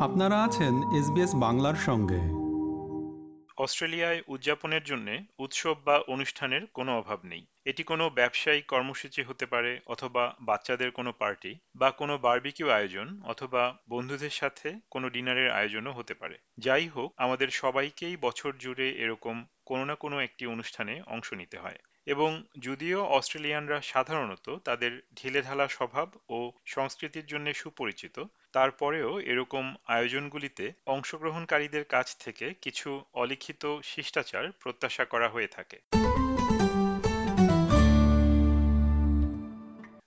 আপনারা আছেন এসবিএস বাংলার সঙ্গে। অস্ট্রেলিয়ায় উদযাপনের জন্য উৎসব বা অনুষ্ঠানের কোনো অভাব নেই। এটি কোনো ব্যবসায়িক কর্মসূচি হতে পারে অথবা বাচ্চাদের কোনো পার্টি বা কোনো বার্বিকিউ আয়োজন অথবা বন্ধুদের সাথে কোনো ডিনারের আয়োজনও হতে পারে। যাই হোক, আমাদের সবাইকেই বছর জুড়ে এরকম কোনো না কোনো একটি অনুষ্ঠানে অংশ নিতে হয়। এবং যদিও অস্ট্রেলিয়ানরা সাধারণত তাদের ঢিলেঢালা স্বভাব ও সংস্কৃতির জন্য সুপরিচিত তারপরেও এরকম আয়োজনগুলিতে অংশগ্রহণকারীদের কাছ থেকে কিছু অলিখিত শিষ্টাচার প্রত্যাশা করা হয়ে থাকে।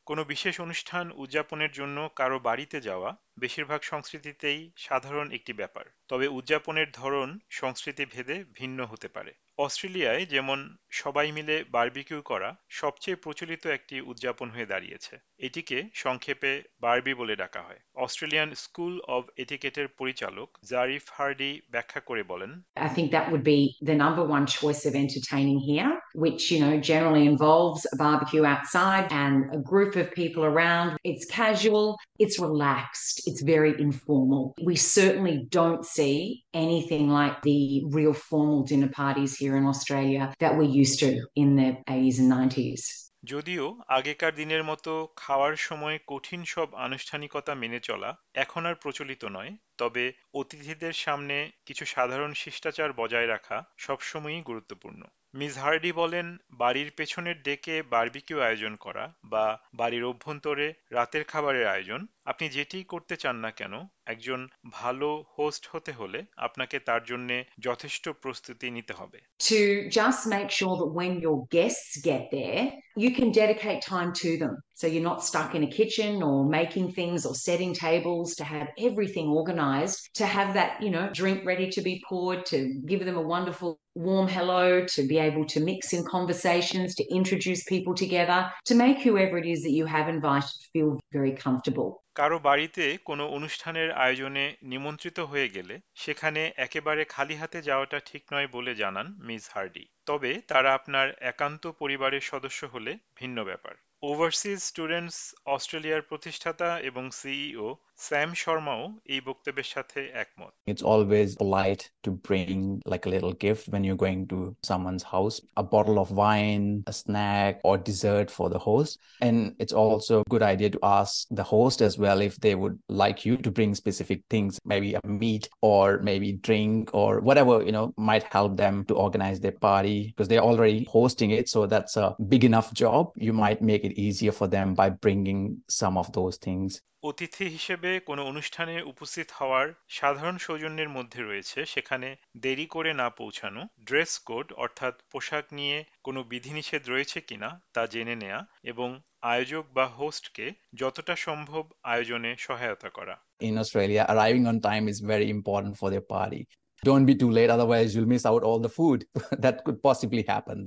কোনো বিশেষ অনুষ্ঠান উদযাপনের জন্য কারও বাড়িতে যাওয়া বেশিরভাগ সংস্কৃতিতেই সাধারণ একটি ব্যাপার। তবে উদযাপনের ধরন সংস্কৃতি ভেদে ভিন্ন হতে পারে। অস্ট্রেলিয়ায় যেমন সবাই মিলে বার্বিকিউ করা সবচেয়ে প্রচলিত একটি উদযাপন হয়ে দাঁড়িয়েছে এটিকে সংক্ষেপে বার্বি বলে ডাকা হয় অস্ট্রেলিয়ান স্কুল অব এটিকেটের পরিচালক জারিফ হার্ডি ব্যাখ্যা করে বলেন I think that would be the number one choice of entertaining here, which, you know, generally involves a barbecue outside and a group of people around. It's casual, it's relaxed, it's very informal. We certainly don't see anything like the real formal dinner parties here in Australia that we're used to in the 80s and 90s. যদিও আগেকার দিনের মতো খাওয়ার সময় কঠিন সব আনুষ্ঠানিকতা মেনে চলা এখন আর প্রচলিত নয়, তবে অতিথিদের সামনে কিছু সাধারণ শিষ্টাচার বজায় রাখা সবসময়ই গুরুত্বপূর্ণ মিস হার্ডি বলেন, বাড়ির পেছনের ডেকে বার্বিকিউ আয়োজন করা বা বাড়ির অভ্যন্তরে রাতের খাবারের আয়োজন আপনি যেটিই করতে চান না কেন একজন ভালো হোস্ট হতে হলে আপনাকে তার জন্য যথেষ্ট প্রস্তুতি নিতে হবে To just make sure that when your guests get there, you can dedicate time to them. So you're not stuck in a kitchen or making things or setting tables to have everything organized, to have that, you know, drink ready to be poured, to give them a wonderful warm hello, to be able to mix in conversations, to introduce people together, to make whoever it is that you have invited feel very comfortable. কারও বাড়িতে কোনো অনুষ্ঠানের আয়োজনে নিমন্ত্রিত হয়ে গেলে সেখানে একেবারে খালি হাতে যাওয়াটা ঠিক নয় বলে জানান মিস হার্ডি। তবে তারা আপনার একান্ত পরিবারের সদস্য হলে ভিন্ন ব্যাপার। ওভারসিজ স্টুডেন্টস অস্ট্রেলিয়ার প্রতিষ্ঠাতা এবং সিইও স্যাম শর্মাও এই বক্তব্যের সাথে একমত It's always polite to bring like a little gift when you're going to someone's house, a bottle of wine, a snack, or dessert for the host. And it's also a good idea to ask the host as well if they would like you to bring specific things, maybe a meat or maybe drink or whatever, you know, might help them to organize their party because they're already hosting it. So that's a big enough job. You might make it easier for them by bringing some of those things. অতিথি হিসেবে কোনো অনুষ্ঠানে উপস্থিত হওয়ার সাধারণ সৌজন্যের মধ্যে রয়েছে সেখানে দেরি করে না পৌঁছানো, ড্রেস কোড অর্থাৎ পোশাক নিয়ে কোনো বিধিনিষেধ রয়েছে কিনা তা জেনে নেয়া এবং আয়োজক বা হোস্টকে যতটা সম্ভব আয়োজনে সহায়তা করা। In Australia arriving on time is very important for the party don't be too late otherwise you'll miss out all the food that could possibly happen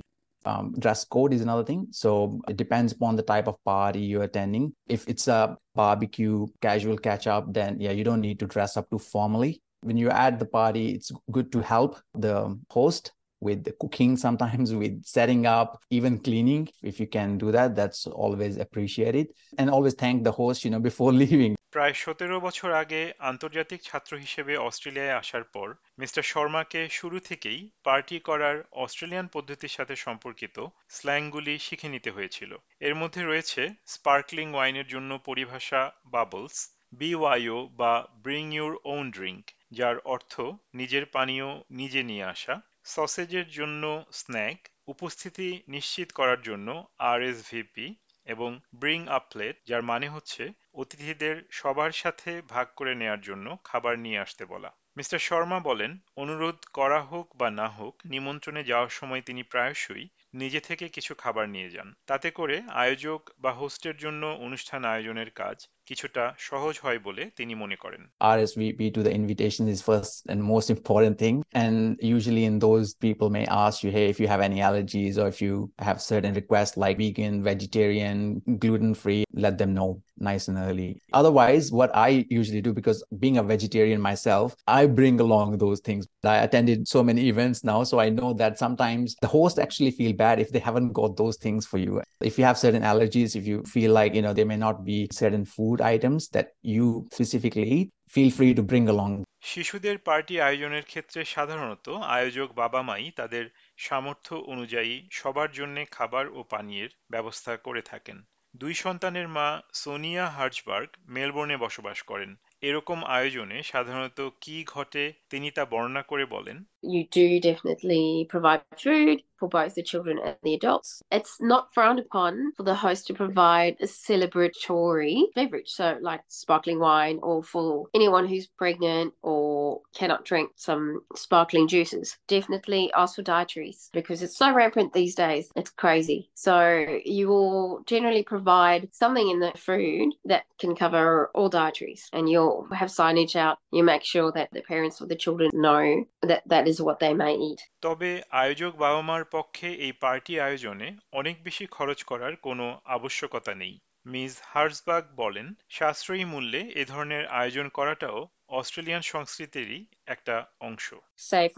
Um, dress code is another thing. So it depends upon the type of party you're attending. If it's a barbecue, casual catch up, then yeah, you don't need to dress up too formally. When you're at the party, it's good to help the host with the cooking, sometimes with setting up, even cleaning. If you can do that, that's always appreciated. And always thank the host, you know, before leaving. প্রায় সতেরো বছর আগে আন্তর্জাতিক ছাত্র হিসেবে অস্ট্রেলিয়ায় আসার পর মিস্টার শর্মাকে শুরু থেকেই পার্টি করার অস্ট্রেলিয়ান পদ্ধতির সাথে সম্পর্কিত স্ল্যাংগুলি শিখে নিতে হয়েছিল এর মধ্যে রয়েছে স্পার্কলিং ওয়াইনের জন্য পরিভাষা বাবলস বিওয়াইও বা ব্রিং ইউর ওন ড্রিঙ্ক যার অর্থ নিজের পানীয় নিজে নিয়ে আসা সসেজের জন্য স্ন্যাক, উপস্থিতি নিশ্চিত করার জন্য আরএসভিপি এবং ব্রিং আপলেট প্লেট, যার মানে হচ্ছে অতিথিদের সবার সাথে ভাগ করে নেয়ার জন্য খাবার নিয়ে আসতে বলা। মিস্টার শর্মা বলেন, অনুরোধ করা হোক বা না হোক, নিমন্ত্রণে যাওয়ার সময় তিনি প্রায়শই নিজে থেকে কিছু খাবার নিয়ে যান তাতে করে আয়োজক বা হোস্টের জন্য অনুষ্ঠান আয়োজনের কাজ কিছুটা সহজ হয় বলে তিনি মনে করেন RSVP to the invitation is first and most important thing. And usually in those people may ask you, hey, if you have any allergies or if you have certain requests like vegan, vegetarian, gluten free, let them know. nice and early. Otherwise, what I usually do, because being a vegetarian myself, I bring along those things. I attended so many events now, so I know that sometimes the host actually feel bad bad if they haven't got those things for you. If you have certain allergies, if you feel like, you know, there may not be certain food items that you specifically eat, feel free to bring along শিশুদের party আয়োজনের ক্ষেত্রে সাধারণত আয়োজক বাবা মাই তাদের সামর্থ্য অনুযায়ী সবার জন্য খাবার ও পানীয়ের ব্যবস্থা করে থাকেন দুই সন্তানের মা সোনিয়া হার্জবার্গ মেলবোর্নে বসবাস করেন এরকম আয়োজনে সাধারণত কি ঘটে তিনি তা বর্ণনা করে বলেন You do definitely provide food for both the children and the adults. It's not frowned upon for the host to provide a celebratory beverage, so like sparkling wine, or for anyone who's pregnant or cannot drink some sparkling juices. Definitely ask for dietaries because it's so rampant these days. It's crazy. So you will generally provide something in the food that can cover all dietaries, and you'll have signage out. You make sure that the parents of the children know that that is what they may eat. তবে আয়োজক বাবা মার পক্ষে এই party আয়োজনে অনেক বেশি খরচ করার কোনো আবশ্যকতা নেই। মিস হার্সবার্গ বলেন সাশ্রয়ী মূল্যে এ ধরনের আয়োজন করাটাও অস্ট্রেলিয়ান সংস্কৃতিরই একটা অংশ। Say,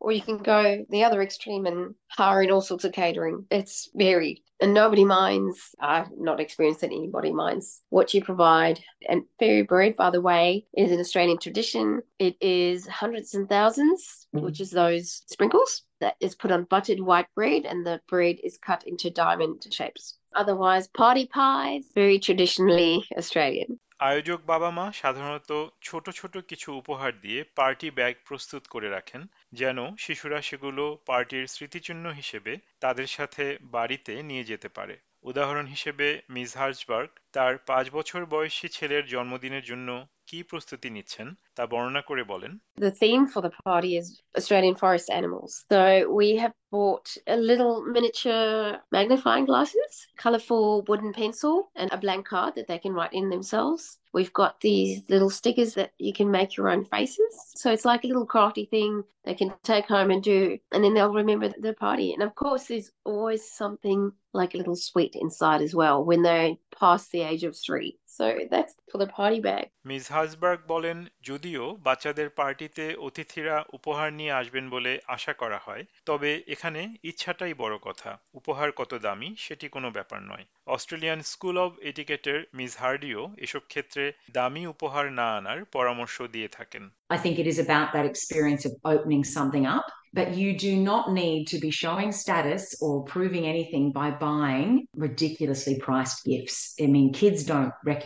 or you can go the other extreme and hire in all sorts of catering. It's varied and nobody minds. I've not experienced that anybody minds what you provide. And fairy bread, by the way, is an Australian tradition. It is hundreds and 1000s mm. which is those sprinkles that is put on buttered white bread and the bread is cut into diamond shapes. Otherwise, party pies, very traditionally Australian. আয়োজক বাবা মা সাধারণত ছোট ছোট কিছু উপহার দিয়ে party bag প্রস্তুত করে রাখেন, যেন শিশুরা সেগুলো পার্টির স্মৃতিচিহ্ন হিসেবে তাদের সাথে বাড়িতে নিয়ে যেতে পারে। উদাহরণ হিসেবে মিস হার্জবার্গ, তার পাঁচ বছর বয়সী ছেলের জন্মদিনের জন্য কি প্রস্তুতি নিচ্ছেন তা বর্ণনা করে বলেন The theme for the party is Australian forest animals. So we have bought a little miniature magnifying glasses, colourful wooden pencil, and a blank card that they can write in themselves. We've got these little stickers that you can make your own faces. So it's like a little crafty thing they can take home and do, and then they'll remember the party. And of course, there's always something like a little sweet inside as well when they pass the age of three. So that's for the party bag. Miss হাজবার্গ বলেন যদিও বাচ্চাদের পার্টিতে অতিথিরা উপহার নিয়ে আসবেন বলে আশা করা হয় তবে এখানে ইচ্ছাটাই বড় কথা উপহার কত দামি সেটি কোনো ব্যাপার নয় অস্ট্রেলিয়ান স্কুল অব এটিকেটের মিস হার্ডিও এসব ক্ষেত্রে দামি উপহার না আনার পরামর্শ দিয়ে থাকেন I think it is about that experience of opening something up, but you do not need to be showing status or proving anything by buying ridiculously priced gifts. I mean, kids don't recognize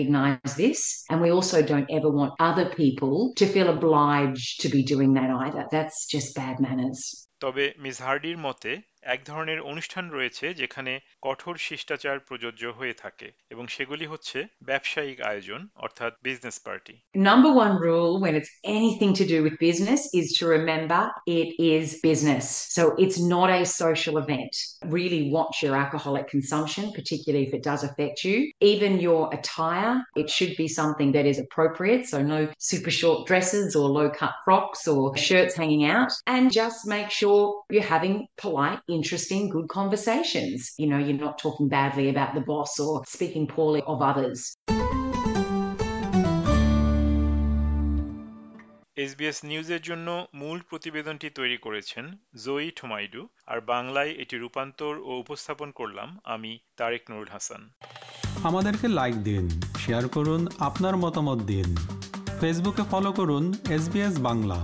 this, and we also don't ever want other people to feel obliged to be doing that either. That's just bad manners. তবে Miss হার্ডির মতে এক ধরনের অনুষ্ঠান রয়েছে যেখানে কঠোর শিষ্টাচার প্রযোজ্য হয়ে থাকে এবং সেগুলি হচ্ছে ব্যবসায়িক আয়োজন অর্থাৎ business party Number one rule when it's anything to do with business is to remember it is business. So it's not a social event. Really watch your alcoholic consumption, particularly if it does affect you. Even your attire, it should be something that is appropriate. So no super short dresses or low cut frocks or shirts hanging out. And just make sure you're having polite, interesting, good conversations. You know, you're not talking badly about the boss or speaking poorly of others. SBS নিউজের জন্য মূল প্রতিবেদনটি তৈরি করেছেন জয়ী ঠুমাইডু আর বাংলায় এটি রূপান্তর ও উপস্থাপন করলাম আমি তারেক নুরুল হাসান আমাদেরকে লাইক দিন শেয়ার করুন আপনার মতামত দিন ফেসবুকে ফলো করুন এসবিএস বাংলা